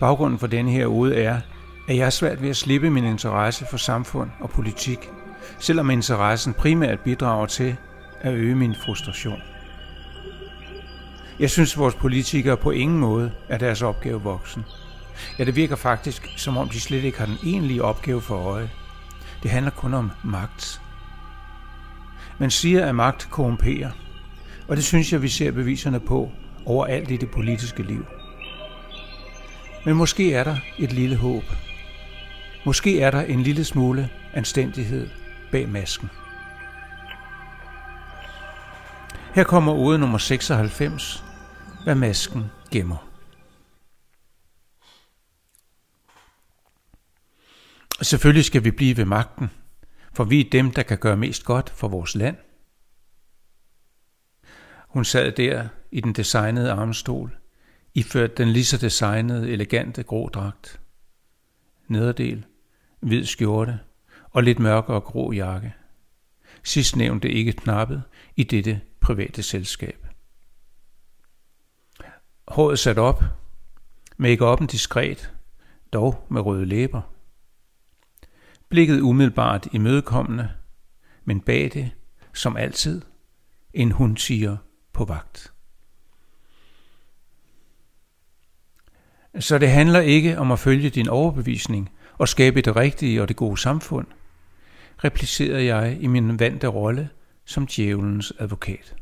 Baggrunden for denne her ude er, at jeg er svært ved at slippe min interesse for samfund og politik, selvom interessen primært bidrager til at øge min frustration. Jeg synes, at vores politikere på ingen måde er deres opgave voksen. Ja, det virker faktisk, som om de slet ikke har den egentlige opgave for øje. Det handler kun om magt. Man siger, at magt korrumperer, og det synes jeg, vi ser beviserne på overalt i det politiske liv. Men måske er der et lille håb. Måske er der en lille smule anstændighed bag masken. Her kommer ude nummer 96, hvad masken gemmer. Selvfølgelig skal vi blive ved magten, for vi er dem, der kan gøre mest godt for vores land. Hun sad der i den designede armstol, iført den lige så designede, elegante grå dragt. Nederdel, hvid skjorte og lidt mørkere grå jakke. Sidst nævnte ikke knappet i dette private selskab. Håret sat op, make-up'en diskret, dog med røde læber. Blikket umiddelbart imødekommende, men bag det, som altid, en hund siger på vagt. Så det handler ikke om at følge din overbevisning og skabe det rigtige og det gode samfund, replicerede jeg i min vante rolle som djævelens advokat.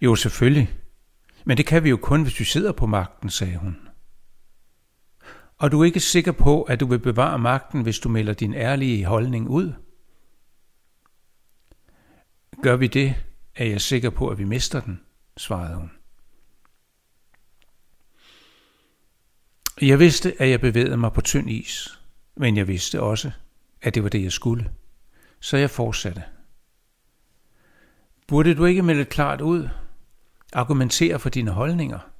Jo, selvfølgelig. Men det kan vi jo kun, hvis vi sidder på magten, sagde hun. Og du er ikke sikker på, at du vil bevare magten, hvis du melder din ærlige holdning ud? Gør vi det, er jeg sikker på, at vi mister den, svarede hun. Jeg vidste, at jeg bevægede mig på tynd is, men jeg vidste også, at det var det, jeg skulle. Så jeg fortsatte. Burde du ikke melde klart ud? Argumentere for dine holdninger?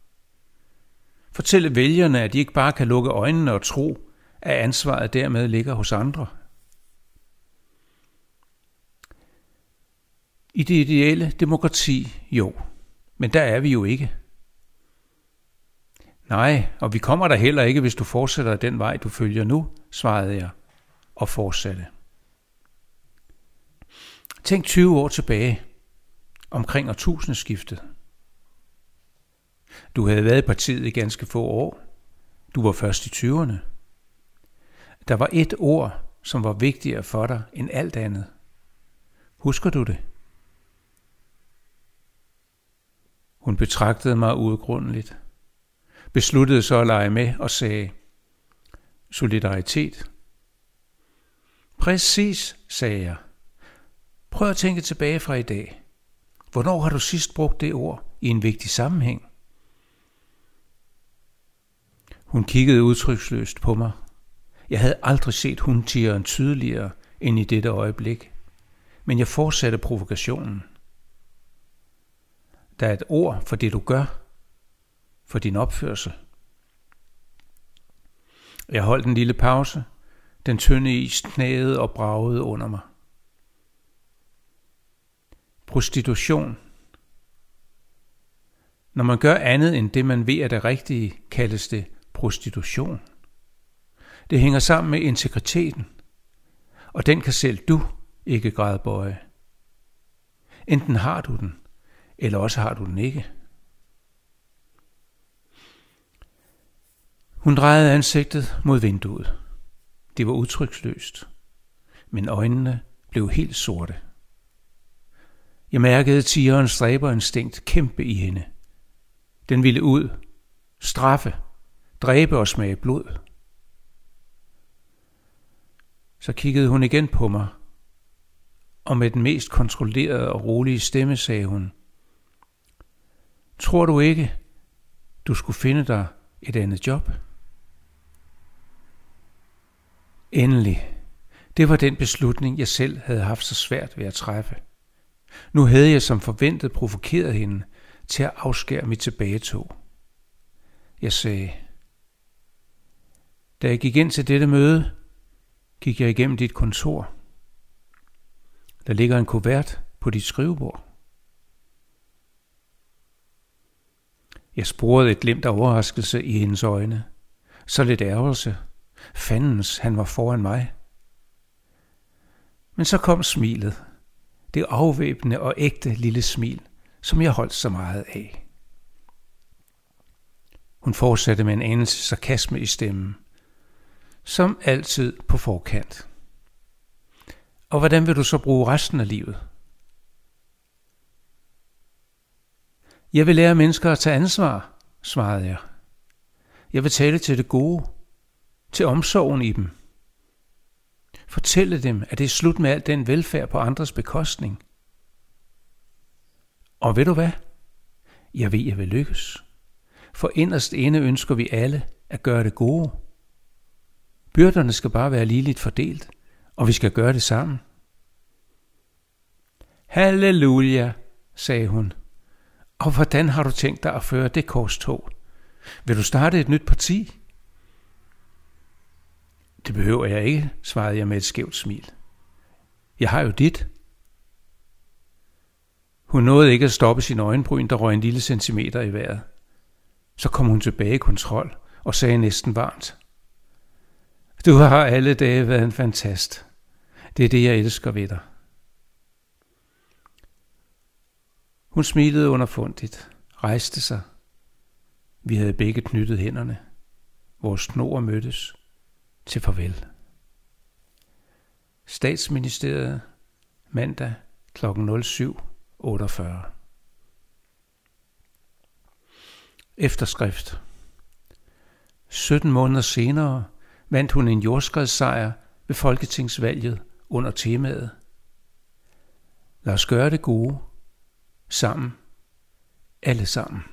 Fortælle vælgerne, at de ikke bare kan lukke øjnene og tro, at ansvaret dermed ligger hos andre. I det ideelle demokrati, jo. Men der er vi jo ikke. Nej, og vi kommer der heller ikke, hvis du fortsætter den vej, du følger nu, svarede jeg og fortsatte. Tænk 20 år tilbage, omkring årtusindskiftet. Du havde været i partiet i ganske få år. Du var først i 20'erne. Der var et ord, som var vigtigere for dig end alt andet. Husker du det? Hun betragtede mig udgrundeligt besluttede så at lege med og sagde, solidaritet. Præcis, sagde jeg. Prøv at tænke tilbage fra i dag. Hvornår har du sidst brugt det ord i en vigtig sammenhæng? Hun kiggede udtryksløst på mig. Jeg havde aldrig set hundtigeren tydeligere end i dette øjeblik. Men jeg fortsatte provokationen. Der er et ord for det, du gør, for din opførsel. Jeg holdt en lille pause. Den tynde is knæede og bragede under mig. Prostitution. Når man gør andet end det, man ved er det rigtige, kaldes det prostitution. Det hænger sammen med integriteten, og den kan selv du ikke grædbøje. Enten har du den, eller også har du den ikke. Hun drejede ansigtet mod vinduet. Det var udtryksløst, men øjnene blev helt sorte. Jeg mærkede tigerens stræberinstinkt kæmpe i hende. Den ville ud, straffe, dræbe og smage blod. Så kiggede hun igen på mig, og med den mest kontrollerede og rolige stemme sagde hun, Tror du ikke, du skulle finde dig et andet job? Endelig. Det var den beslutning, jeg selv havde haft så svært ved at træffe. Nu havde jeg som forventet provokeret hende til at afskære mit tilbagetog. Jeg sagde, da jeg gik ind til dette møde, gik jeg igennem dit kontor. Der ligger en kuvert på dit skrivebord. Jeg sporede et glimt af overraskelse i hendes øjne. Så lidt ærgelse. Fandens, han var foran mig. Men så kom smilet. Det afvæbnende og ægte lille smil, som jeg holdt så meget af. Hun fortsatte med en anelse sarkasme i stemmen. Som altid på forkant. Og hvordan vil du så bruge resten af livet? Jeg vil lære mennesker at tage ansvar, svarede jeg. Jeg vil tale til det gode, til omsorgen i dem. Fortælle dem, at det er slut med al den velfærd på andres bekostning. Og ved du hvad? Jeg ved, jeg vil lykkes. For inderst inde ønsker vi alle at gøre det gode. Byrderne skal bare være ligeligt fordelt, og vi skal gøre det sammen. Halleluja, sagde hun. Og hvordan har du tænkt dig at føre det korstog? Vil du starte et nyt parti? Det behøver jeg ikke, svarede jeg med et skævt smil. Jeg har jo dit. Hun nåede ikke at stoppe sin øjenbryn, der røg en lille centimeter i vejret. Så kom hun tilbage i kontrol og sagde næsten varmt. Du har alle dage været en fantast. Det er det, jeg elsker ved dig. Hun smilede underfundigt, rejste sig. Vi havde begge knyttet hænderne. Vores snor mødtes til farvel. Statsministeriet mandag kl. 07.48. Efterskrift 17 måneder senere vandt hun en jordskredssejr ved folketingsvalget under temaet Lad os gøre det gode sammen. Alle sammen.